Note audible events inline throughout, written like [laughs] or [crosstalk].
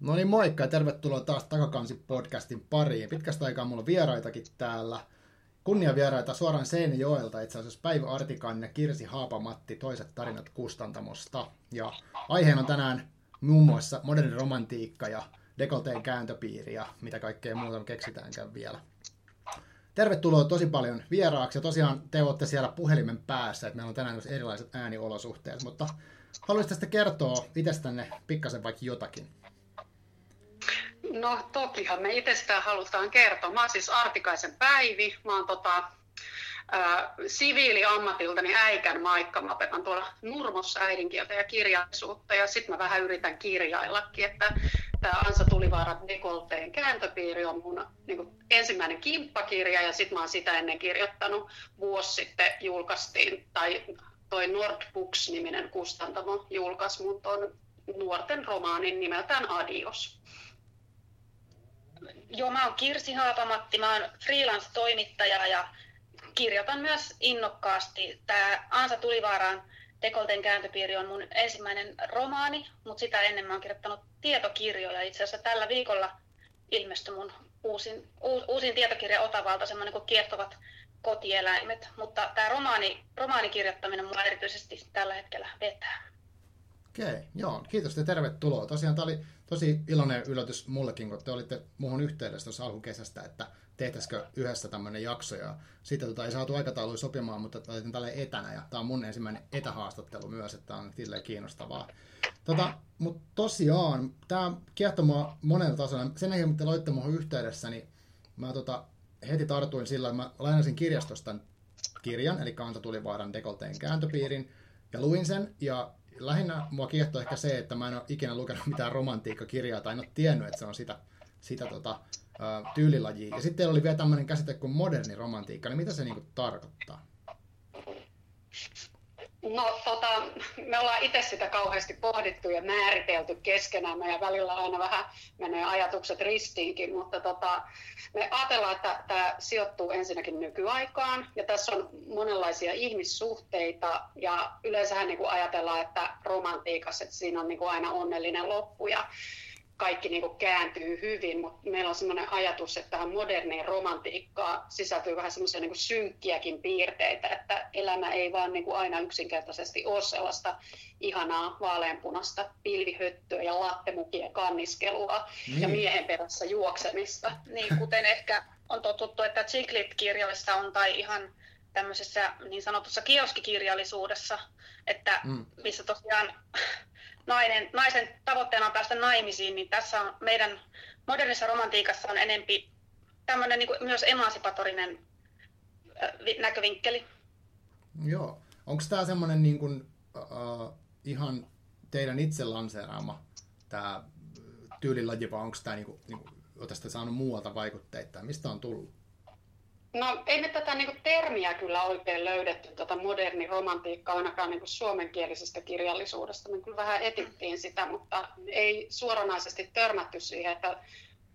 No niin, moikka ja tervetuloa taas Takakansi podcastin pariin. Pitkästä aikaa mulla on vieraitakin täällä. Kunnia vieraita suoraan Seinäjoelta, itse asiassa Päivä Artikainen ja Kirsi Haapamatti, toiset tarinat kustantamosta. Ja aiheena on tänään muun muassa moderni romantiikka ja dekolteen kääntöpiiri ja mitä kaikkea muuta keksitäänkään vielä. Tervetuloa tosi paljon vieraaksi ja tosiaan te olette siellä puhelimen päässä, että meillä on tänään erilaiset ääniolosuhteet, mutta haluaisitte tästä kertoa itsestänne pikkasen vaikka jotakin? No tokihan me itsestään halutaan kertoa. Mä oon siis Artikaisen Päivi. Mä oon tota, äh, siviiliammatiltani äikän maikka. Mä opetan tuolla Nurmossa äidinkieltä ja kirjallisuutta ja sitten mä vähän yritän kirjaillakin, että tämä Ansa Tulivaara Dekolteen kääntöpiiri on mun niin kuin, ensimmäinen kimppakirja ja sitten mä oon sitä ennen kirjoittanut. Vuosi sitten julkaistiin, tai toi Nordbooks-niminen kustantamo julkaisi mun ton nuorten romaanin nimeltään Adios. Joo, mä oon Kirsi Haapamatti, mä oon freelance-toimittaja ja kirjoitan myös innokkaasti. Tämä Ansa Tulivaaraan Dekolten kääntöpiiri on mun ensimmäinen romaani, mutta sitä ennen mä oon kirjoittanut tietokirjoja. Itse asiassa tällä viikolla ilmestyi mun uusin, uusin tietokirja Otavalta, semmoinen kuin Kiehtovat kotieläimet. Mutta tämä romaani, romaanikirjoittaminen mulla erityisesti tällä hetkellä vetää. Okei, okay, joo. Kiitos ja tervetuloa. Tosiaan tämä oli tosi iloinen yllätys mullekin, kun te olitte muuhun yhteydessä tuossa alkukesästä, että tehtäisikö yhdessä tämmöinen jakso. Ja sitten tota, ei saatu aikatauluja sopimaan, mutta otin tälle etänä. Ja tämä on mun ensimmäinen etähaastattelu myös, että on silleen kiinnostavaa. Tota, mutta tosiaan, tämä kiehtoi mua monella tasolla. Sen jälkeen, kun te loitte muuhun yhteydessä, niin mä tota, heti tartuin sillä, että mä lainasin kirjastosta kirjan, eli Kanta Tulivaaran dekolteen kääntöpiirin, ja luin sen, ja lähinnä mua kiehtoo ehkä se, että mä en ole ikinä lukenut mitään romantiikkakirjaa tai en ole tiennyt, että se on sitä, sitä tota, tyylilajia. Ja sitten oli vielä tämmöinen käsite kuin moderni romantiikka, niin mitä se niinku tarkoittaa? No tota, me ollaan itse sitä kauheasti pohdittu ja määritelty keskenään ja välillä aina vähän menee ajatukset ristiinkin, mutta tota, me ajatellaan, että tämä sijoittuu ensinnäkin nykyaikaan ja tässä on monenlaisia ihmissuhteita ja yleensähän niin kuin ajatellaan, että romantiikassa että siinä on niin kuin aina onnellinen loppu ja kaikki niin kuin kääntyy hyvin, mutta meillä on sellainen ajatus, että tähän moderniin romantiikkaan sisältyy vähän semmoisia niin synkkiäkin piirteitä, että elämä ei vaan niin kuin aina yksinkertaisesti ole sellaista ihanaa vaaleanpunasta pilvihöttöä ja lattemukien kanniskelua niin. ja miehen perässä juoksemista. Niin, kuten ehkä on totuttu, että Chiclit-kirjoissa on tai ihan tämmöisessä niin sanotussa kioskikirjallisuudessa, että mm. missä tosiaan nainen, naisen tavoitteena on päästä naimisiin, niin tässä on meidän modernissa romantiikassa on enempi tämmöinen niin myös emansipatorinen näkövinkkeli. Joo. Onko tämä semmoinen niin kuin, uh, ihan teidän itse lanseeraama tämä tyylilaji, vai onko tämä niin kuin, niin kuin, saanut muualta vaikutteita? Mistä on tullut? No ei me tätä niin kuin, termiä kyllä oikein löydetty, tätä moderni romantiikka ainakaan niin kuin, suomenkielisestä kirjallisuudesta. Me kyllä vähän etittiin sitä, mutta ei suoranaisesti törmätty siihen, että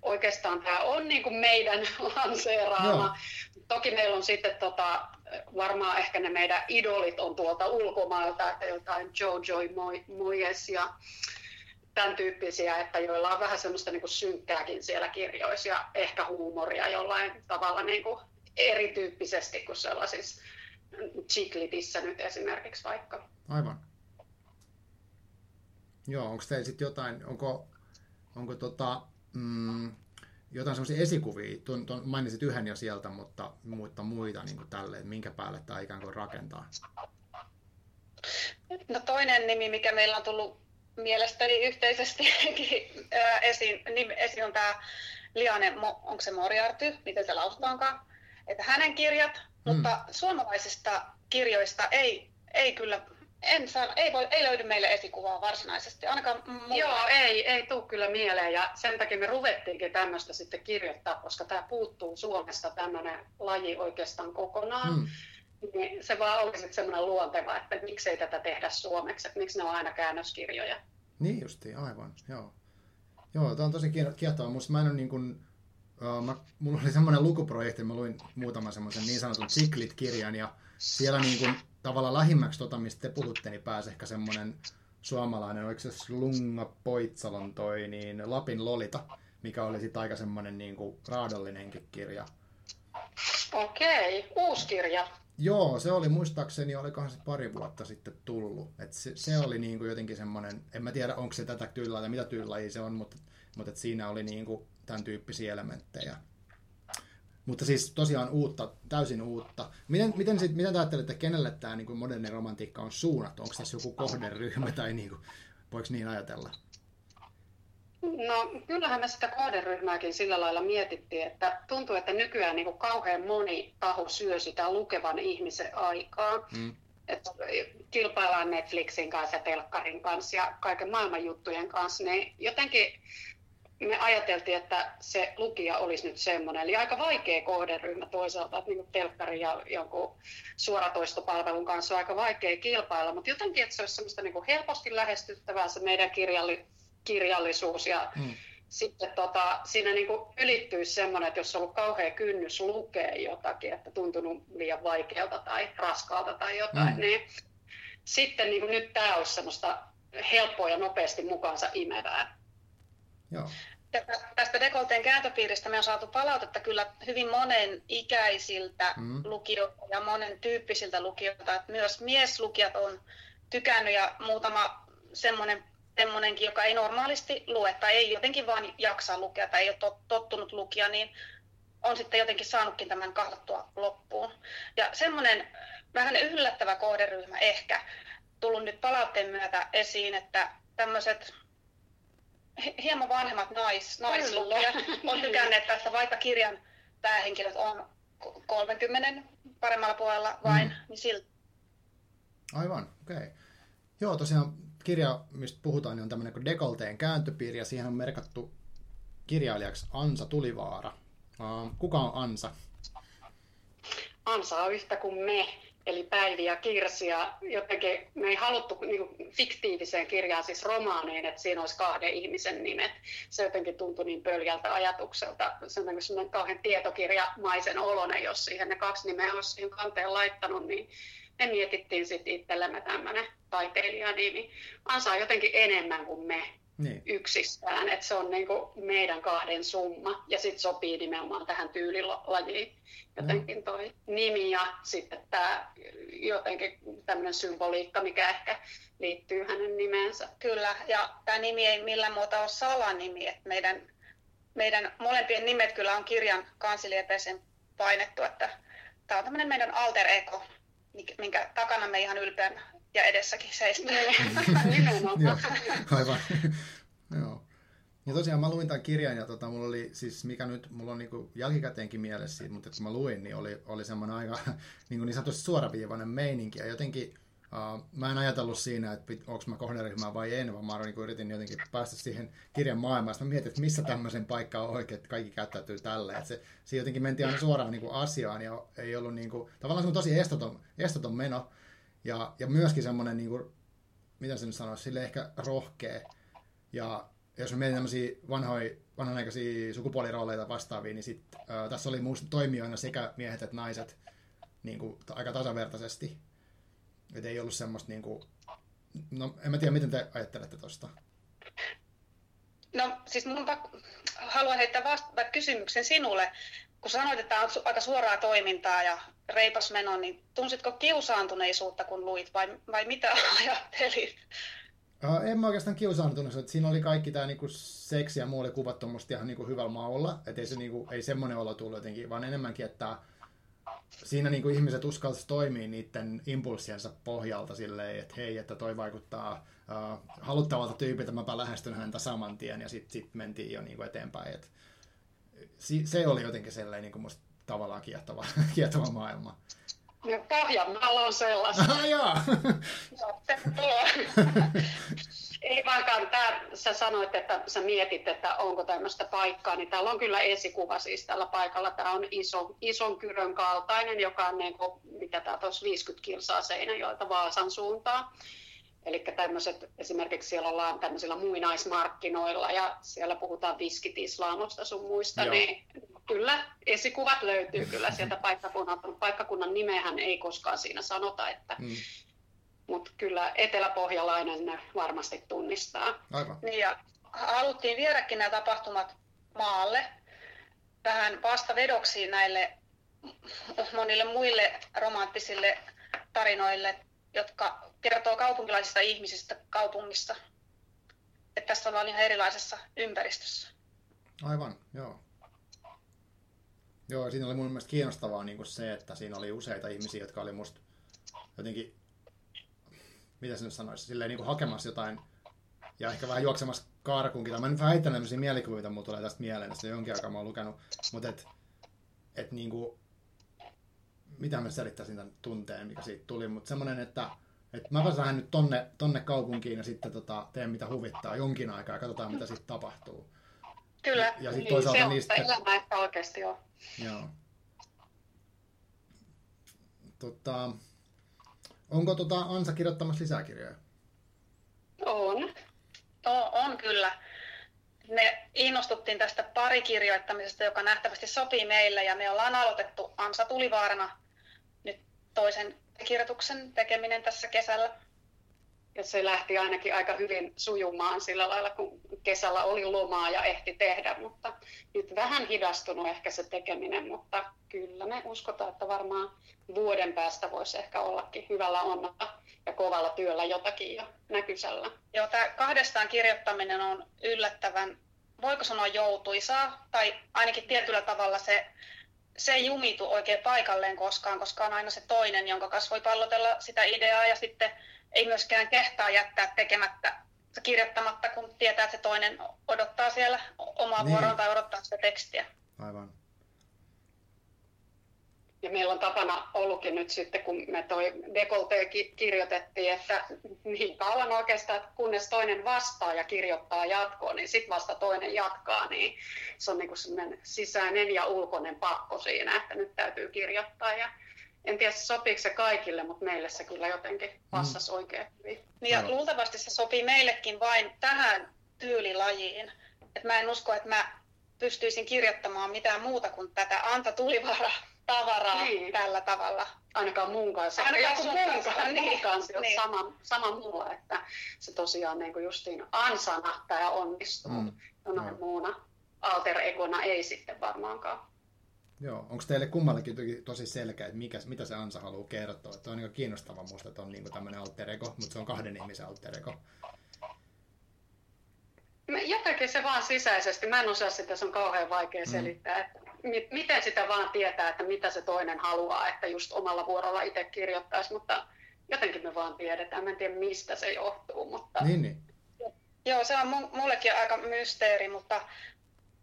oikeastaan tämä on niin kuin meidän [laughs] lanseeraama. Joo. Toki meillä on sitten tota, varmaan ehkä ne meidän idolit on tuolta ulkomailta, että jotain Jojo Moyes ja tämän tyyppisiä, että joilla on vähän semmoista niin kuin synkkääkin siellä kirjoissa ja ehkä huumoria jollain tavalla niin kuin erityyppisesti kuin sellaisissa chiklitissä nyt esimerkiksi vaikka. Aivan. Joo, onko teillä sitten jotain, onko, onko tota, mm, jotain sellaisia esikuvia, tuon, tuon, mainitsit yhden jo sieltä, mutta muita muita niin kuin tälle, että minkä päälle tämä ikään kuin rakentaa? No toinen nimi, mikä meillä on tullut mielestäni yhteisesti [laughs] esiin, esiin on tämä Liane, onko se Moriarty, miten se lausutaankaan? Että hänen kirjat, mm. mutta suomalaisista kirjoista ei, ei kyllä en saa, ei, voi, ei löydy meille esikuvaa varsinaisesti, ainakaan mulla. Joo, ei, ei tule kyllä mieleen ja sen takia me ruvettiinkin tämmöistä sitten kirjoittaa, koska tämä puuttuu Suomesta tämmöinen laji oikeastaan kokonaan. Mm. Niin se vaan oli sitten semmoinen luonteva, että miksei tätä tehdä suomeksi, että miksi ne on aina käännöskirjoja. Niin justi, aivan, joo. Joo, tämä on tosi kiehtovaa. Musta mä en ole niin kuin mä, mulla oli semmoinen lukuprojekti, mä luin muutaman semmoisen niin sanotun Chiclit-kirjan, ja siellä niin kuin, tavallaan lähimmäksi tota, mistä te puhutte, niin pääsi ehkä semmoinen suomalainen, oliko se Lunga Poitsalon toi, niin Lapin Lolita, mikä oli sitten aika semmoinen niin kuin raadollinenkin kirja. Okei, uusi kirja. Joo, se oli muistaakseni, olikohan se pari vuotta sitten tullut. Et se, se oli niin kuin jotenkin semmoinen, en mä tiedä onko se tätä tyylilajia tai mitä tyylilajia se on, mutta, mutta et siinä oli niin kuin tämän tyyppisiä elementtejä. Mutta siis tosiaan uutta, täysin uutta. Miten, miten, sit, miten te ajattelette, kenelle tämä niin moderni romantiikka on suunnattu? Onko tässä joku kohderyhmä tai niin kuin, voiko niin ajatella? No kyllähän me sitä kohderyhmääkin sillä lailla mietittiin, että tuntuu, että nykyään niin kuin kauhean moni taho syö sitä lukevan ihmisen aikaa. Mm. Että kilpaillaan Netflixin kanssa ja telkkarin kanssa ja kaiken maailman juttujen kanssa, niin jotenkin me ajateltiin, että se lukija olisi nyt semmoinen. Eli aika vaikea kohderyhmä toisaalta, että niin telkkari ja jonkun suoratoistopalvelun kanssa on aika vaikea kilpailla, mutta jotenkin, että se olisi semmoista niin helposti lähestyttävää se meidän kirjalli, kirjallisuus ja hmm. sitten tota, siinä niin kuin ylittyisi semmoinen, että jos on ollut kauhea kynnys lukea jotakin, että tuntunut liian vaikealta tai raskaalta tai jotain, hmm. niin sitten niin kuin nyt tämä olisi semmoista helppoa ja nopeasti mukaansa imevää. Joo. Tästä dekolteen kääntöpiiristä me on saatu palautetta kyllä hyvin monen ikäisiltä mm. lukijoilta ja monen tyyppisiltä lukijoilta, että myös mieslukijat on tykännyt ja muutama semmoinen semmoinenkin, joka ei normaalisti lue tai ei jotenkin vaan jaksa lukea tai ei ole tottunut lukia, niin on sitten jotenkin saanutkin tämän kahlattua loppuun. Ja semmoinen vähän yllättävä kohderyhmä ehkä tullut nyt palautteen myötä esiin, että tämmöiset hieman vanhemmat nais, naislukijat on tykänneet [laughs] tästä, vaikka kirjan päähenkilöt on 30 paremmalla puolella vain, mm. niin silti. Aivan, okei. Okay. Joo, tosiaan kirja, mistä puhutaan, niin on tämmöinen kuin Dekolteen kääntöpiiri, ja siihen on merkattu kirjailijaksi Ansa Tulivaara. kuka on Ansa? Ansa on yhtä kuin me, eli Päivi ja Kirsi, ja jotenkin me ei haluttu niin fiktiiviseen kirjaan, siis romaaniin, että siinä olisi kahden ihmisen nimet. Se jotenkin tuntui niin pöljältä ajatukselta. Se on sellainen kauhean tietokirjamaisen olonen, jos siihen ne kaksi nimeä olisi siihen kanteen laittanut, niin me mietittiin sitten itsellemme tämmöinen taiteilijanimi. Ansa on jotenkin enemmän kuin me niin. yksistään, että se on niinku meidän kahden summa ja sitten sopii nimenomaan tähän tyylilajiin jotenkin toi nimi ja sitten tämä jotenkin tämmöinen symboliikka, mikä ehkä liittyy hänen nimeensä. Kyllä, ja tämä nimi ei millään muuta ole salanimi, että meidän, meidän molempien nimet kyllä on kirjan kansilieteeseen painettu, että tämä on tämmöinen meidän alter ego, minkä takana me ihan ylpeän ja edessäkin seistään. [laughs] Joo, aivan. [laughs] Joo. Ja tosiaan mä luin tämän kirjan ja tota, mulla oli siis, mikä nyt mulla on niinku jälkikäteenkin mielessä siitä, mutta kun mä luin, niin oli, oli semmoinen aika [laughs] niin, niin sanotusti suoraviivainen meininki ja jotenkin uh, mä en ajatellut siinä, että onko mä kohderyhmää vai en, vaan mä niin yritin jotenkin päästä siihen kirjan maailmaan. Mä mietin, että missä tämmöisen paikka on oikein, että kaikki käyttäytyy tälle. Että se, se jotenkin mentiin aina suoraan niin kuin asiaan ja ei ollut niin kuin, tavallaan se on tosi estoton, estoton meno. Ja, ja myöskin semmoinen, niin kuin, mitä sen sanoisi, sille ehkä rohkea. Ja jos me mietin tämmöisiä vanhoja, vanhanaikaisia sukupuolirooleita vastaavia, niin sit, äh, tässä oli muista toimijoina sekä miehet että naiset niin kuin, aika tasavertaisesti. Että ei ollut semmoista, niin kuin, no en mä tiedä, miten te ajattelette tuosta? No siis mun haluan heittää vasta- kysymyksen sinulle. Kun sanoit, että on aika suoraa toimintaa ja reipas meno, niin tunsitko kiusaantuneisuutta, kun luit, vai, vai mitä [laughs] ajattelit? En mä oikeastaan kiusaantunut, että siinä oli kaikki tämä niinku seksi ja muu oli kuvattu musta ihan niinku hyvällä maulla, että ei, se niinku, ei semmoinen olo tullut jotenkin, vaan enemmänkin, että siinä niinku ihmiset uskaltaisi toimia niiden impulssiensa pohjalta silleen, että hei, että toi vaikuttaa uh, haluttavalta tyypiltä, mäpä lähestyn häntä saman tien ja sitten sit mentiin jo niinku eteenpäin. Et, si, se oli jotenkin sellainen niinku musta tavallaan kiehtova, [laughs] kiehtova maailma. Ja Pohjanmaalla on sellaista. Ah, joo. [laughs] [laughs] Ei vaikka tämä, sä sanoit, että sä mietit, että onko tämmöistä paikkaa, niin täällä on kyllä esikuva siis tällä paikalla. Tämä on iso, ison kyrön kaltainen, joka on niin kuin, mitä tämä tuossa 50 kilsaa Seinäjoelta Vaasan suuntaan. Eli tämmöiset, esimerkiksi siellä ollaan tämmöisillä muinaismarkkinoilla ja siellä puhutaan viskitislaamosta sun muista, Joo. niin kyllä esikuvat löytyy kyllä sieltä paikkakunnan, paikkakunnan nimeähän ei koskaan siinä sanota, että mm. mutta kyllä eteläpohjalainen ne varmasti tunnistaa. Aivan. Niin ja haluttiin viedäkin nämä tapahtumat maalle vähän vastavedoksi näille monille muille romanttisille tarinoille, jotka kertoo kaupunkilaisista ihmisistä kaupungissa. Että tässä ollaan ihan erilaisessa ympäristössä. Aivan, joo. Joo, siinä oli mun mielestä kiinnostavaa niin kuin se, että siinä oli useita ihmisiä, jotka oli musta jotenkin, mitä se sanoisi, silleen niin kuin hakemassa jotain ja ehkä vähän juoksemassa kaarakunkin. Mä nyt vähän heittän tämmöisiä mielikuvia, mitä mulla tulee tästä mieleen, että jonkin aikaa mä oon lukenut, mutta et, et niin kuin, mitä mä selittäisin tämän tunteen, mikä siitä tuli, mutta semmoinen, että et mä pääsen nyt tonne, tonne kaupunkiin ja sitten tota, teen mitä huvittaa jonkin aikaa ja katsotaan mitä sitten tapahtuu. Kyllä. Ja, ja sitten Niin, se on niistä... sitä elämää ehkä oikeasti on. Joo. Tota, onko tota Ansa kirjoittamassa lisää kirjoja? On. On, on kyllä. Me innostuttiin tästä parikirjoittamisesta, joka nähtävästi sopii meille, ja me ollaan aloitettu Ansa Tulivaarana nyt toisen kirjoituksen tekeminen tässä kesällä. Ja se lähti ainakin aika hyvin sujumaan sillä lailla, kun kesällä oli lomaa ja ehti tehdä, mutta nyt vähän hidastunut ehkä se tekeminen, mutta kyllä me uskotaan, että varmaan vuoden päästä voisi ehkä ollakin hyvällä onnella ja kovalla työllä jotakin jo näkysällä. Joo, tämä kahdestaan kirjoittaminen on yllättävän, voiko sanoa joutuisaa, tai ainakin tietyllä tavalla se, se ei jumitu oikein paikalleen koskaan, koska on aina se toinen, jonka kanssa voi pallotella sitä ideaa ja sitten ei myöskään kehtaa jättää tekemättä kirjoittamatta, kun tietää, että se toinen odottaa siellä omaa Niin. vuoroa tai odottaa sitä tekstiä. Aivan. Ja meillä on tapana ollutkin nyt sitten, kun me toi dekolte ki- kirjoitettiin, että niin kauan oikeastaan, että kunnes toinen vastaa ja kirjoittaa jatkoon, niin sitten vasta toinen jatkaa, niin se on niin semmoinen sisäinen ja ulkoinen pakko siinä, että nyt täytyy kirjoittaa. Ja en tiedä, sopiiko se kaikille, mutta meille se kyllä jotenkin passasi oikein hyvin. Niin ja luultavasti se sopii meillekin vain tähän tyylilajiin. Et mä en usko, että mä pystyisin kirjoittamaan mitään muuta kuin tätä Anta Tulivaara tavaraa Niin. tällä tavalla. Ainakaan mun kanssa. Ainakaan sun mun kanssa, kanssa, niin. niin. kanssa Niin. niin. sama, sama mulla, että se tosiaan niin kuin justiin ansana tämä onnistuu. Mm. Mm. Jonain Joo. muuna alter egona ei sitten varmaankaan. Joo. Onko teille kummallekin toki tosi selkeä, että mikä, mitä se Ansa haluaa kertoa? Että on niin kiinnostava musta, että on niin tämmöinen alter ego, mutta se on kahden ihmisen alter ego. Jotenkin se vaan sisäisesti, mä en osaa sitä, se on kauhean vaikea Mm. selittää, että mi- miten sitä vaan tietää, että mitä se toinen haluaa, että just omalla vuorolla itse kirjoittaisi, mutta jotenkin me vaan tiedetään, mä en tiedä mistä se johtuu, mutta Niin, niin. Joo, se on mu- mullekin aika mysteeri, mutta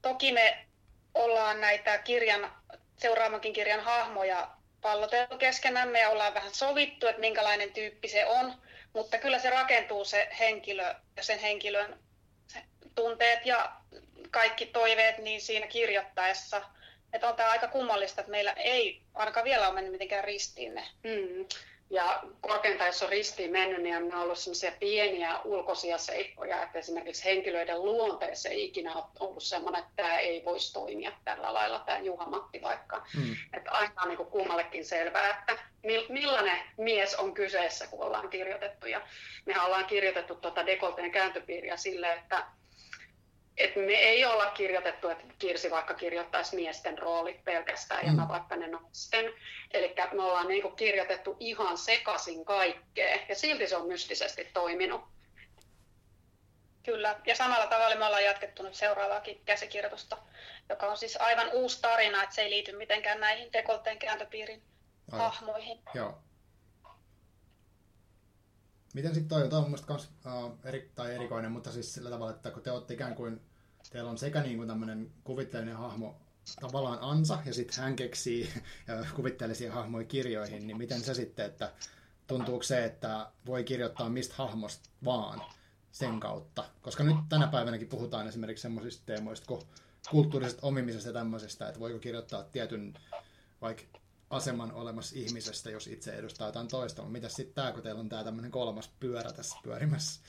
toki me ollaan näitä kirjan, seuraavankin kirjan hahmoja palloteltu keskenämme ja ollaan vähän sovittu, että minkälainen tyyppi se on, mutta kyllä se rakentuu se henkilö ja sen henkilön tunteet ja kaikki toiveet niin siinä kirjoittaessa. Että on tämä aika kummallista, että meillä ei ainakaan vielä ole mennyt mitenkään ristiin ne. Mm. Ja korkeintaan, jos on ristiin mennyt, niin on ollut sellaisia pieniä ulkoisia seikkoja, että esimerkiksi henkilöiden luonteessa ei ikinä ole ollut sellainen, että tämä ei voisi toimia tällä lailla, tämä Juha-Matti vaikka. Mm. Että aina on niin kuin kummallekin selvää, että mil- millainen mies on kyseessä, kun ollaan kirjoitettu. Ja mehän ollaan kirjoitettu tuota dekolteen kääntöpiiriä silleen, että et me ei olla kirjoitettu, että Kirsi vaikka kirjoittaisi miesten roolit pelkästään ja Mm. mä vaikka ne naisten. Eli me ollaan niinku kirjoitettu ihan sekaisin kaikkea ja silti se on mystisesti toiminut. Kyllä, ja samalla tavalla me ollaan jatkettu nyt seuraavaakin käsikirjoitusta, joka on siis aivan uusi tarina, että se ei liity mitenkään näihin dekolteen kääntöpiirin Aivan. hahmoihin. Joo. Miten sitten toi, toi on mun mielestä kans, uh, eri, tai erikoinen, mutta siis sillä tavalla, että kun te olette ikään kuin, teillä on sekä niin kuin tämmöinen kuvitteellinen hahmo, tavallaan ansa, ja sitten hän keksii kuvitteellisia hahmoja kirjoihin, niin miten se sitten, että tuntuuko se, että voi kirjoittaa mistä hahmosta vaan sen kautta? Koska nyt tänä päivänäkin puhutaan esimerkiksi semmoisista teemoista kuin kulttuurisesta omimisesta ja tämmöisestä, että voiko kirjoittaa tietyn vaikka aseman olemassa ihmisestä, jos itse edustaa jotain toista. Mutta mitäs sitten tämä, kun teillä on tämä tämmöinen kolmas pyörä tässä pyörimässä?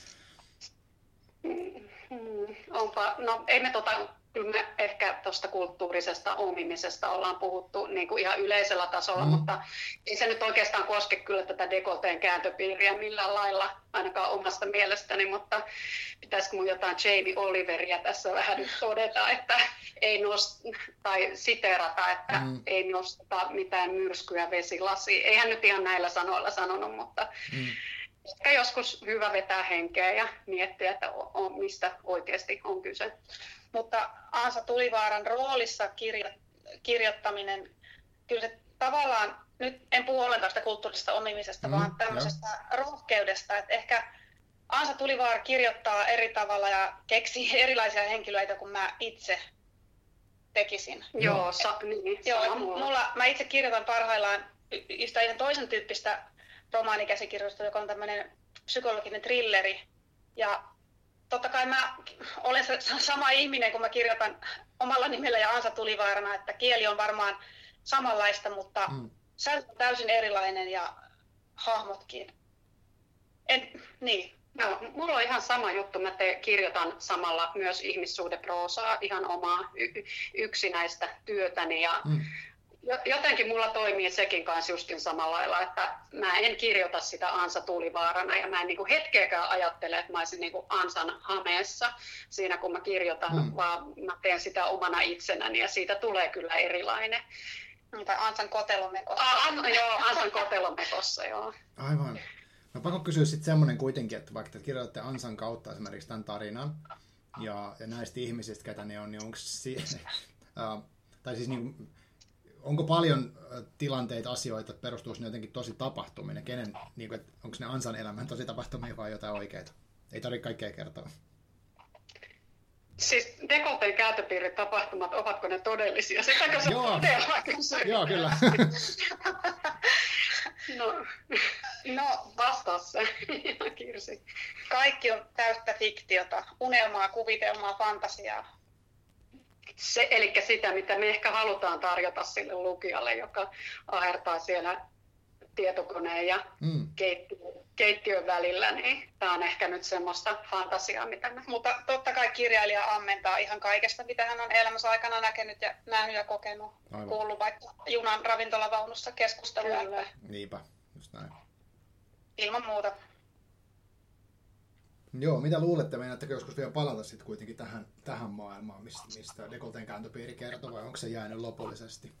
Mm, onpa, no ei me tota kyllä me ehkä tuosta kulttuurisesta omimisesta ollaan puhuttu niin kuin ihan yleisellä tasolla, mm. mutta ei se nyt oikeastaan koske kyllä tätä dekolteen kääntöpiiriä millään lailla, ainakaan omasta mielestäni, mutta pitäisikö mun jotain Jamie Oliveria tässä vähän nyt todeta, että ei nost, tai siterata, että mm. ei nosteta mitään myrskyä vesilasiin. Eihän nyt ihan näillä sanoilla sanonut, mutta mm. Ehkä joskus hyvä vetää henkeä ja miettiä, että on, mistä oikeasti on kyse mutta Ansa Tulivaaran roolissa kirjo, kirjoittaminen, kyllä se tavallaan, nyt en puhu ollenkaan sitä kulttuurisesta omimisesta, mm, vaan tämmöisestä jo. rohkeudesta, että ehkä Ansa Tulivaara kirjoittaa eri tavalla ja keksii [laughs] erilaisia henkilöitä kuin mä itse tekisin. Joo, sa- niin, Joo mulla, mä itse kirjoitan parhaillaan yhtä ihan toisen tyyppistä romaanikäsikirjoitusta, joka on tämmöinen psykologinen trilleri. Ja totta kai mä olen se sama ihminen, kun mä kirjoitan omalla nimellä ja Ansa Tulivaarana, että kieli on varmaan samanlaista, mutta mm. sääntö on täysin erilainen ja hahmotkin. En, niin. Joo, mulla on ihan sama juttu. Mä te kirjoitan samalla myös ihmissuhdeproosaa, ihan omaa y- yksinäistä työtäni. Ja mm jotenkin mulla toimii sekin kanssa justin samalla lailla, että mä en kirjoita sitä Ansa Tulivaarana ja mä en niinku hetkeäkään ajattele, että mä olisin niinku Ansan hameessa siinä kun mä kirjoitan, hmm. vaan mä teen sitä omana itsenäni ja siitä tulee kyllä erilainen. Tai Ansan kotelomekossa. Ah, an, joo, Ansan kotelomekossa, joo. Aivan. No pakko kysyä sitten semmoinen kuitenkin, että vaikka te kirjoitatte Ansan kautta esimerkiksi tämän tarinan, ja, ja näistä ihmisistä, ketä ne on, niin onko si- [laughs] uh, tai siis niin, onko paljon tilanteita, asioita, että perustuu ne jotenkin tosi tapahtuminen? Kenen, niin kuin, onko ne ansan elämän tosi tapahtumia vai jotain oikeita? Ei tarvitse kaikkea kertoa. Siis dekolteen tapahtumat, ovatko ne todellisia? Sitäkö se Joo. Joo, kyllä. [laughs] no, no vastaa [laughs] se, Kirsi. Kaikki on täyttä fiktiota, unelmaa, kuvitelmaa, fantasiaa se, eli sitä, mitä me ehkä halutaan tarjota sille lukijalle, joka ahertaa siellä tietokoneen ja mm. keittiön, keittiön välillä, niin tämä on ehkä nyt semmoista fantasiaa, mitä me... Mutta totta kai kirjailija ammentaa ihan kaikesta, mitä hän on elämänsä aikana näkenyt ja nähnyt ja kokenut. Aivan. Kuullut vaikka junan ravintolavaunussa keskustelua. Kyllä. Niinpä, just näin. Ilman muuta. Joo, mitä luulette, meinaatteko joskus vielä palata sitten kuitenkin tähän, tähän maailmaan, mistä, mistä Dekolten kääntöpiiri kertoo, vai onko se jäänyt lopullisesti?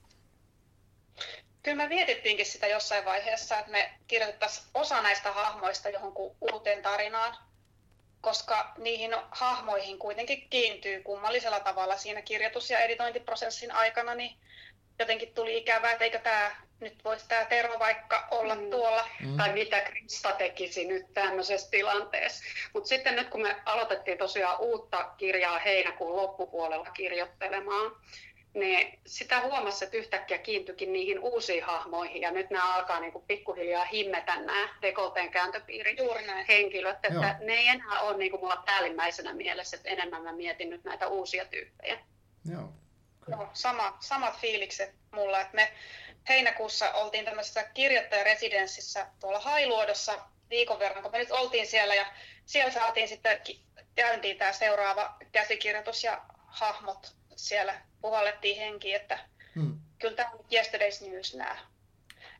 Kyllä me mietittiinkin sitä jossain vaiheessa, että me kirjoitettaisiin osa näistä hahmoista johonkin uuteen tarinaan, koska niihin hahmoihin kuitenkin kiintyy kummallisella tavalla siinä kirjoitus- ja editointiprosessin aikana, niin jotenkin tuli ikävää, että eikö tämä nyt voisi tämä Tero vaikka olla mm. tuolla. Mm. Tai mitä Krista tekisi nyt tämmöisessä tilanteessa. Mutta sitten nyt kun me aloitettiin tosiaan uutta kirjaa heinäkuun loppupuolella kirjoittelemaan, niin sitä huomasi, että yhtäkkiä kiintyikin niihin uusiin hahmoihin, ja nyt nämä alkaa niin kuin pikkuhiljaa himmetä nämä dekolteen kääntöpiirin henkilöt, että Joo. ne ei enää ole niin kuin mulla päällimmäisenä mielessä, että enemmän mä mietin nyt näitä uusia tyyppejä. Joo. Joo, sama, samat fiilikset mulla, että me heinäkuussa oltiin tämmöisessä kirjoittajaresidenssissä tuolla Hailuodossa viikon verran, kun me nyt oltiin siellä ja siellä saatiin sitten käyntiin tämä seuraava käsikirjoitus ja hahmot siellä puhallettiin henki, että hmm. kyllä tämä on Yesterday's News nämä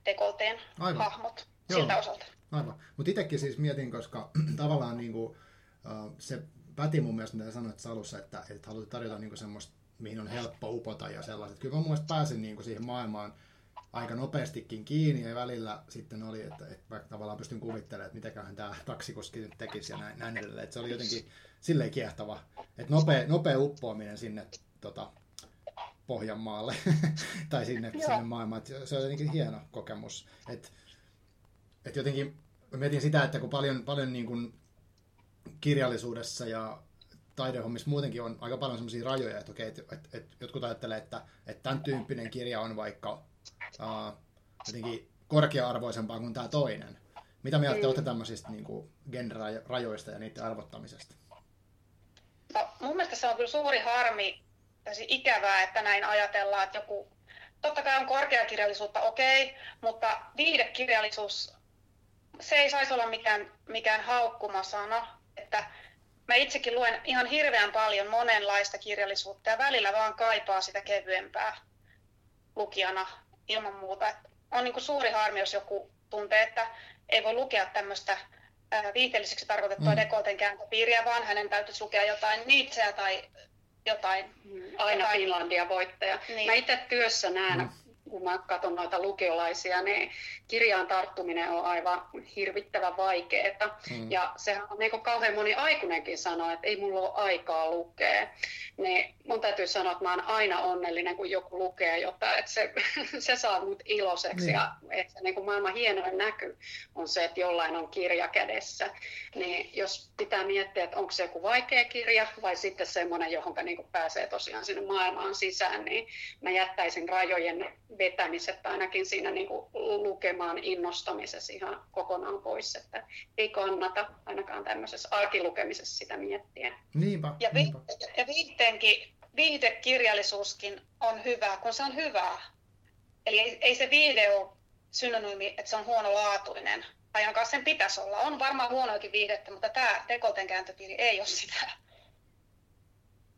dekolteen Aivan. hahmot Joo. siltä osalta. Aivan. Mutta itsekin siis mietin, koska [clears throat] tavallaan niinku, se päti mun mielestä, mitä sanoit alussa, että, että haluat tarjota niinku semmoista, mihin on helppo upota ja sellaiset. Kyllä mä mun mielestä pääsin niinku siihen maailmaan aika nopeastikin kiinni ja välillä sitten oli, että, että vaikka tavallaan pystyn kuvittelemaan, että mitäköhän tämä taksikuski nyt tekisi ja näin, näin edelleen. Että se oli jotenkin silleen kiehtova. Että nopea, nopea uppoaminen sinne tota, Pohjanmaalle [laughs] tai sinne, sinne maailmaan. Että se on jotenkin hieno kokemus. Että et jotenkin mietin sitä, että kun paljon, paljon niin kuin kirjallisuudessa ja taidehommissa muutenkin on aika paljon sellaisia rajoja, että okei, että, että, että jotkut ajattelee, että, että tämän tyyppinen kirja on vaikka uh, jotenkin korkea-arvoisempaa kuin tämä toinen. Mitä mieltä te olette tämmöisistä niin kuin genre-rajoista ja niiden arvottamisesta? No, mun mielestä se on kyllä suuri harmi, tosi ikävää, että näin ajatellaan, että joku, totta kai on korkeakirjallisuutta, okei, okay, mutta viidekirjallisuus, se ei saisi olla mikään, mikään haukkumasana, että mä itsekin luen ihan hirveän paljon monenlaista kirjallisuutta ja välillä vaan kaipaa sitä kevyempää lukijana ilman muuta. Et on niin kuin suuri harmi, jos joku tuntee, että ei voi lukea tämmöistä viiteelliseksi tarkoitettua mm. dekolten kääntöpiiriä, vaan hänen täytyisi lukea jotain Nietzscheä tai jotain. Aina jotain... Finlandia voittaja. Niin. Mä itse työssä näen mm kun mä katson noita lukiolaisia, niin kirjaan tarttuminen on aivan hirvittävän vaikeaa. Mm. Ja sehän on niin kuin kauhean moni aikuinenkin sanoo, että ei mulla ole aikaa lukea. Niin mun täytyy sanoa, että mä oon aina onnellinen, kun joku lukee jotain, että se, [laughs] se saa mut iloiseksi. Mm. Ja että niin kuin maailman hienoin näky on se, että jollain on kirja kädessä. Niin jos pitää miettiä, että onko se joku vaikea kirja vai sitten semmoinen, johon niin pääsee tosiaan sinne maailmaan sisään, niin mä jättäisin rajojen vetämiset ainakin siinä niin kuin lukemaan innostamisessa ihan kokonaan pois, että ei kannata ainakaan tämmöisessä arkilukemisessa sitä miettiä. Niinpä, ja, vi- ja viihteenkin, viihdekirjallisuuskin on hyvää, kun se on hyvää. Eli ei, ei se viihde ole synonyymi, että se on huonolaatuinen. Ainakaan sen pitäisi olla. On varmaan huonoakin viihdettä, mutta tämä tekoten kääntöpiiri ei ole sitä.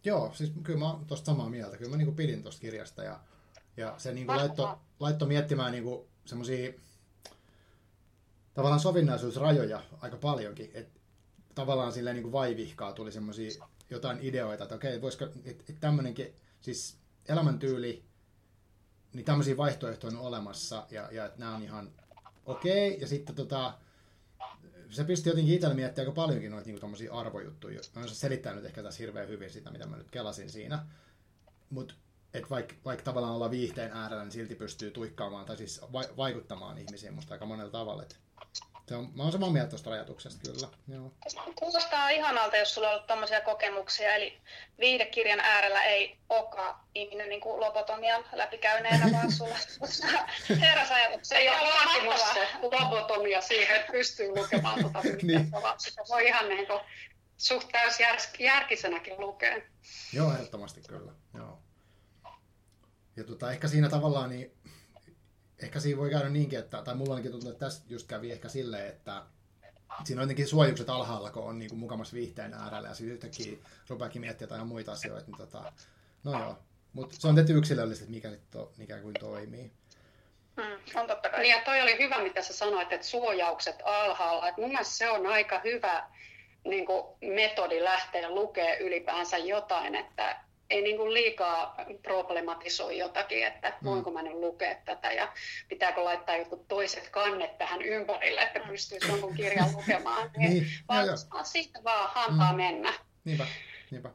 Joo, siis kyllä mä oon tuosta samaa mieltä. Kyllä mä niin pidin tuosta kirjasta ja ja se niin kuin laitto, laitto miettimään niin kuin semmoisia tavallaan sovinnaisuusrajoja aika paljonkin. Että tavallaan silleen niin kuin vaivihkaa tuli semmoisia jotain ideoita, että okei, voisiko, että, että tämmöinenkin, siis elämäntyyli, niin tämmöisiä vaihtoehtoja on olemassa ja, ja että nämä on ihan okei. Okay. Ja sitten tota, se pisti jotenkin itsellä miettiä aika paljonkin noita niin arvojuttuja. Mä en selittää nyt ehkä tässä hirveän hyvin sitä, mitä mä nyt kelasin siinä. Mutta että vaikka, vaikka tavallaan olla viihteen äärellä, niin silti pystyy tuikkaamaan tai siis va- vaikuttamaan ihmisiin musta aika monella tavalla. Se on, mä oon samaa mieltä tuosta ajatuksesta kyllä. Joo. Kuulostaa ihanalta, jos sulla on ollut tämmöisiä kokemuksia, eli viihdekirjan äärellä ei olekaan ihminen niin kuin lobotomian läpikäyneenä, vaan sulla [laughs] heräs ajatus. Se ei ole vaatimus se lobotomia siihen, että pystyy lukemaan [laughs] tuota niin. vaan sitä voi ihan niin kuin suht täysjärkisenäkin lukea. Joo, ehdottomasti kyllä. Ja tota, ehkä siinä tavallaan, niin ehkä siinä voi käydä niinkin, että, tai mulla ainakin tuntuu, että tässä just kävi ehkä silleen, että siinä on jotenkin suojukset alhaalla, kun on niin kuin mukamassa viihteen äärellä, ja sitten yhtäkkiä rupeakin miettiä jotain muita asioita, niin tota, no joo. Mutta se on tehty yksilöllisesti, mikä sitten ikään kuin toimii. Mm, on totta kai. Niin ja toi oli hyvä, mitä sä sanoit, että suojaukset alhaalla. Et mun mielestä se on aika hyvä niin kuin metodi lähteä lukea ylipäänsä jotain, että ei niin kuin liikaa problematisoi jotakin, että mm. voinko mä nyt lukea tätä ja pitääkö laittaa jotkut toiset kannet tähän ympärille, että pystyisi jonkun kirjan lukemaan. [laughs] niin, niin, vaan, joo. siitä vaan antaa mm. mennä. Niinpä, niinpä.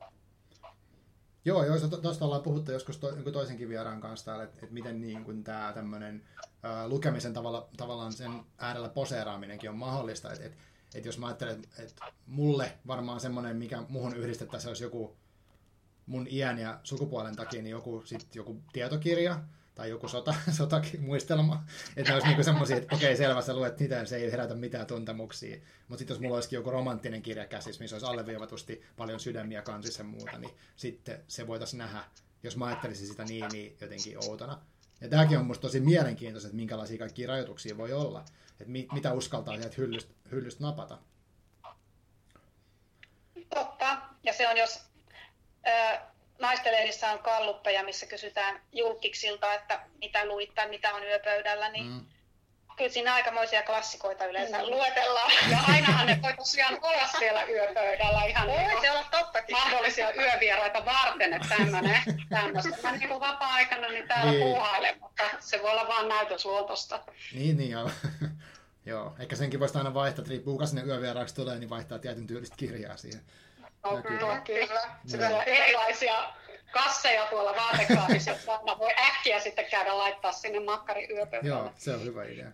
Joo, joo, tuosta ollaan puhuttu joskus to, toisenkin vieraan kanssa että, että miten niin kuin tämä tämmöinen lukemisen tavalla, tavallaan sen äärellä poseeraaminenkin on mahdollista. Että, että, että jos mä ajattelen, että, että mulle varmaan semmoinen, mikä muhun yhdistettäisiin, olisi joku mun iän ja sukupuolen takia niin joku, sit joku tietokirja tai joku sota, [laughs] sotamuistelma. Että ne olisi niinku semmoisia, että okei, selvä, sä luet niitä, se ei herätä mitään tuntemuksia. Mutta sitten jos mulla olisikin joku romanttinen kirja käsissä, missä olisi alleviivatusti paljon sydämiä kansissa ja muuta, niin sitten se voitaisiin nähdä, jos mä ajattelisin sitä niin, niin jotenkin outona. Ja tämäkin on musta tosi mielenkiintoista, että minkälaisia kaikkia rajoituksia voi olla. Että mit, mitä uskaltaa sieltä hyllystä, hyllystä napata. Totta. Ja se on, jos naistenlehdissä on kalluppeja, missä kysytään julkiksilta, että mitä luit tai mitä on yöpöydällä, niin mm. kyllä siinä aikamoisia klassikoita yleensä mm. luetellaan. [laughs] Ja ainahan ne voi tosiaan olla siellä yöpöydällä ihan voi niin se olla tottakin. mahdollisia yövieraita varten, että tämmöinen, tämmöistä. Mä niin vapaa-aikana niin täällä niin. puuhailen, mutta se voi olla vaan näytösluontosta. Niin, niin joo. [laughs] joo, ehkä senkin voisi aina vaihtaa, että riippuu kuka sinne yövieraaksi tulee, niin vaihtaa tietyn tyylistä kirjaa siihen. No, kyllä, kyllä. Sitten on erilaisia kasseja tuolla vaatekaapissa, että voi äkkiä sitten käydä laittaa sinne makkari yöpöydälle. Joo, se on hyvä idea.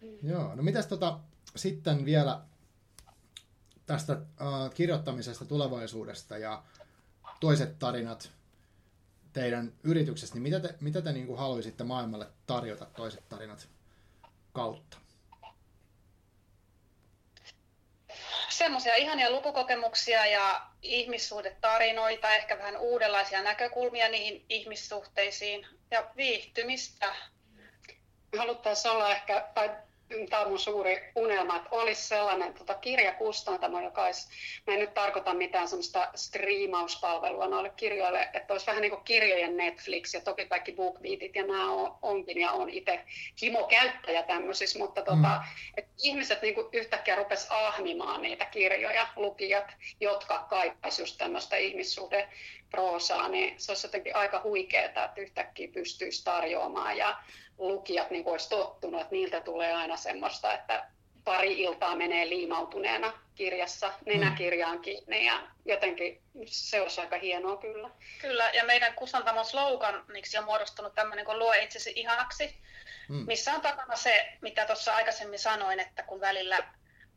Mm. Joo, no mitäs tota, sitten vielä tästä uh, kirjoittamisesta tulevaisuudesta ja toiset tarinat teidän yrityksestä, niin mitä te, mitä te niin kuin haluaisitte maailmalle tarjota toiset tarinat kautta? Semmoisia ihania lukukokemuksia ja ihmissuhdetarinoita, ehkä vähän uudenlaisia näkökulmia niihin ihmissuhteisiin ja viihtymistä. Haluttaisiin olla ehkä, tai tämä on mun suuri unelma, että olisi sellainen tota, kirjakustantamo, joka olisi, mä en nyt tarkoita mitään semmoista striimauspalvelua noille kirjoille, että olisi vähän niin kuin kirjojen Netflix ja toki kaikki BookBeatit ja nämä on, onkin ja on itse himokäyttäjä tämmöisissä, mutta tota, mm. että ihmiset niin kuin yhtäkkiä rupes ahmimaan niitä kirjoja, lukijat, jotka kaipaisivat just tämmöistä ihmissuhde proosaa, niin se olisi jotenkin aika huikeaa, että yhtäkkiä pystyisi tarjoamaan ja lukijat niin olisi tottunut, että niiltä tulee aina semmoista, että pari iltaa menee liimautuneena kirjassa nenäkirjaan kiinni ja jotenkin se olisi aika hienoa kyllä. Kyllä, ja meidän kustantamon sloganiksi on muodostunut tämmöinen kuin luo itsesi ihanaksi, mm. missä on takana se, mitä tuossa aikaisemmin sanoin, että kun välillä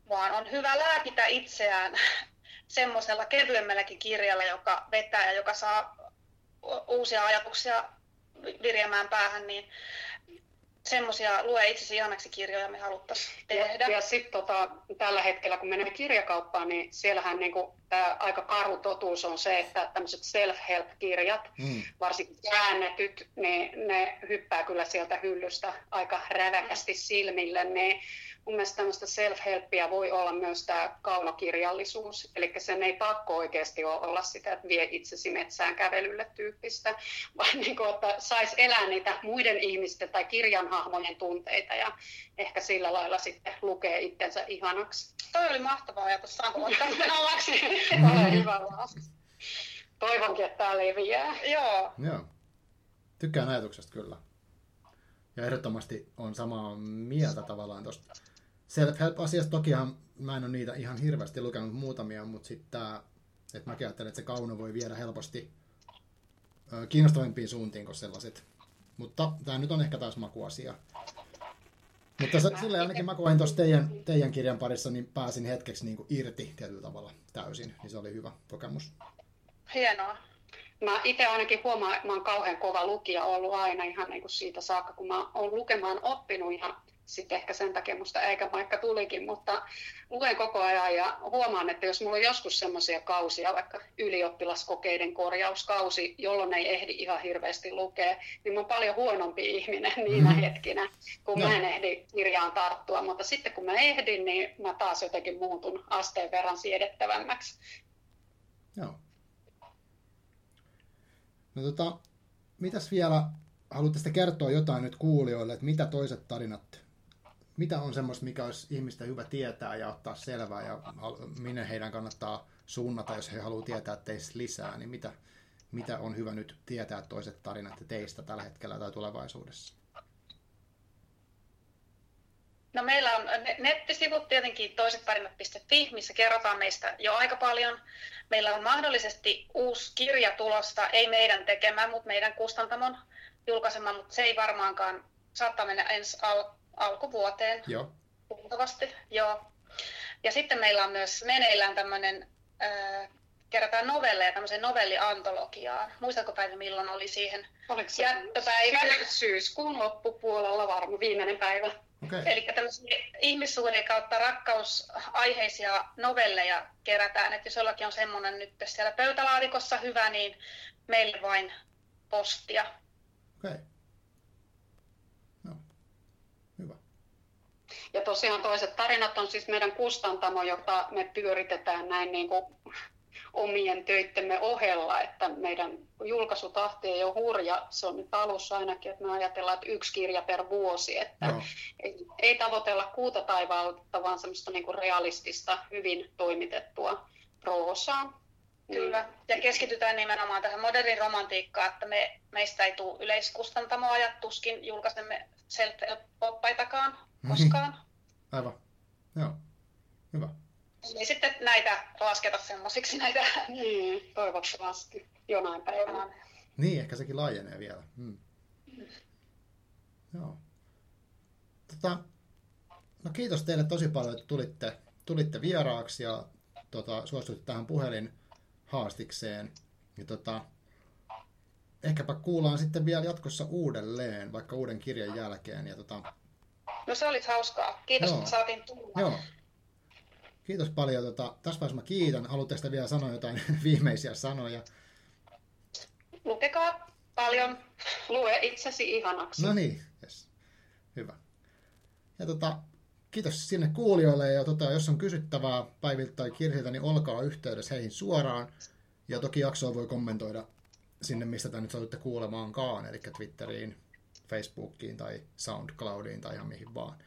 vaan on hyvä lääkitä itseään [laughs] semmoisella kevyemmälläkin kirjalla, joka vetää ja joka saa uusia ajatuksia virjäämään päähän, niin semmoisia lue itsesi ihanaksi kirjoja me haluttaisiin tehdä. Ja, ja sitten tota, tällä hetkellä, kun menemme kirjakauppaan, niin siellähän niinku, tää aika karu totuus on se, että tämmöiset self-help-kirjat, mm. varsinkin käännetyt, niin ne hyppää kyllä sieltä hyllystä aika räväkästi silmille. Niin mun mielestä tämmöistä self-helppiä voi olla myös tämä kaunokirjallisuus. Eli sen ei pakko oikeasti olla sitä, että vie itsesi metsään kävelylle tyyppistä, [laughs] vaan niin kuin, että saisi elää niitä muiden ihmisten tai kirjanhahmojen tunteita ja ehkä sillä lailla sitten lukee itsensä ihanaksi. Toi oli mahtava ajatus, saanko [laughs] ottaa omaksi? [laughs] hyvä Toivonkin, että tämä leviää. Joo. Joo. Tykkään ajatuksesta kyllä. Ja ehdottomasti on samaa mieltä tavallaan tuosta self-help-asiasta. Tokihan mä en ole niitä ihan hirveästi lukenut muutamia, mutta sitten tämä, että mä ajattelen, että se kauno voi viedä helposti kiinnostavimpiin suuntiin kuin sellaiset. Mutta tämä nyt on ehkä taas makuasia. Mutta sillä ainakin mä koin tuossa teidän, teidän kirjan parissa, niin pääsin hetkeksi niin kuin irti tietyllä tavalla täysin. Niin se oli hyvä kokemus. Hienoa. Mä itse ainakin huomaan, että mä oon kauhean kova lukija ollut aina ihan niin kuin siitä saakka, kun mä oon lukemaan oppinut ihan sitten ehkä sen takia musta eikä vaikka tulikin, mutta luen koko ajan ja huomaan, että jos mulla on joskus semmoisia kausia, vaikka ylioppilaskokeiden korjauskausi, jolloin ei ehdi ihan hirveästi lukea, niin mä oon paljon huonompi ihminen [laughs] niinä mm-hmm. hetkinä, kun no. mä en ehdi kirjaan tarttua, mutta sitten kun mä ehdin, niin mä taas jotenkin muutun asteen verran siedettävämmäksi. Joo. No tota, mitäs vielä, haluatte kertoa jotain nyt kuulijoille, että mitä toiset tarinat mitä on semmoista, mikä olisi ihmistä hyvä tietää ja ottaa selvää ja minne heidän kannattaa suunnata, jos he haluavat tietää teistä lisää, niin mitä, mitä on hyvä nyt tietää toiset tarinat teistä tällä hetkellä tai tulevaisuudessa? No meillä on nettisivut tietenkin toisettarinat.fi, missä kerrotaan meistä jo aika paljon. Meillä on mahdollisesti uusi kirja tulosta, ei meidän tekemä, mutta meidän kustantamon julkaisema, mutta se ei varmaankaan saattaa mennä ensi alkuvuoteen. Joo. Luultavasti, joo. Ja sitten meillä on myös meneillään tämmöinen, äh, kerätään novelleja tämmöiseen novelliantologiaan. Muistatko Päivi, milloin oli siihen Oliko se jättöpäivä? Syyskuun loppupuolella varmaan viimeinen päivä. Okay. Eli tämmöisiä ihmissuhde kautta rakkausaiheisia novelleja kerätään. Että jos jollakin on semmoinen nyt siellä pöytälaatikossa hyvä, niin meille vain postia. Okay. Ja tosiaan toiset tarinat on siis meidän kustantamo, jota me pyöritetään näin niin kuin omien töittemme ohella, että meidän julkaisutahti ei ole hurja, se on nyt alussa ainakin, että me ajatellaan, että yksi kirja per vuosi, että no. ei, ei tavoitella kuuta taivaalta, vaan semmoista niin kuin realistista, hyvin toimitettua proosaa. Kyllä, ja keskitytään nimenomaan tähän modernin romantiikkaan, että me, meistä ei tule yleiskustantamoa ja tuskin julkaisemme self-oppaitakaan koskaan. [laughs] Aivan, joo, hyvä. Niin sitten näitä lasketa semmoisiksi näitä. [laughs] Niin, toivottavasti jonain päivänä. Niin, ehkä sekin laajenee vielä. Hmm. Mm. Joo. Tota, no kiitos teille tosi paljon, että tulitte, tulitte vieraaksi ja tota, suostuitte tähän puhelin haastikseen. Ja tota, ehkäpä kuullaan sitten vielä jatkossa uudelleen, vaikka uuden kirjan jälkeen. Ja tota, No se oli hauskaa. Kiitos, Joo. että saatiin tulla. Joo. Kiitos paljon. Tota, tässä vaiheessa mä kiitän. Haluatteko vielä sanoa jotain [laughs] viimeisiä sanoja? Lukekaa paljon. Lue itsesi ihanaksi. No niin, yes. hyvä. Ja tota, kiitos sinne kuulijoille ja tota, jos on kysyttävää Päiviltä tai Kirsiltä, niin olkaa yhteydessä heihin suoraan. Ja toki jaksoa voi kommentoida sinne, mistä tämä nyt satutte kuulemaankaan, eli Twitteriin, Facebookiin tai SoundCloudiin tai ihan mihin vaan.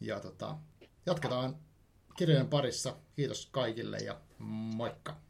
Ja tota, jatketaan kirjojen parissa. Kiitos kaikille ja moikka!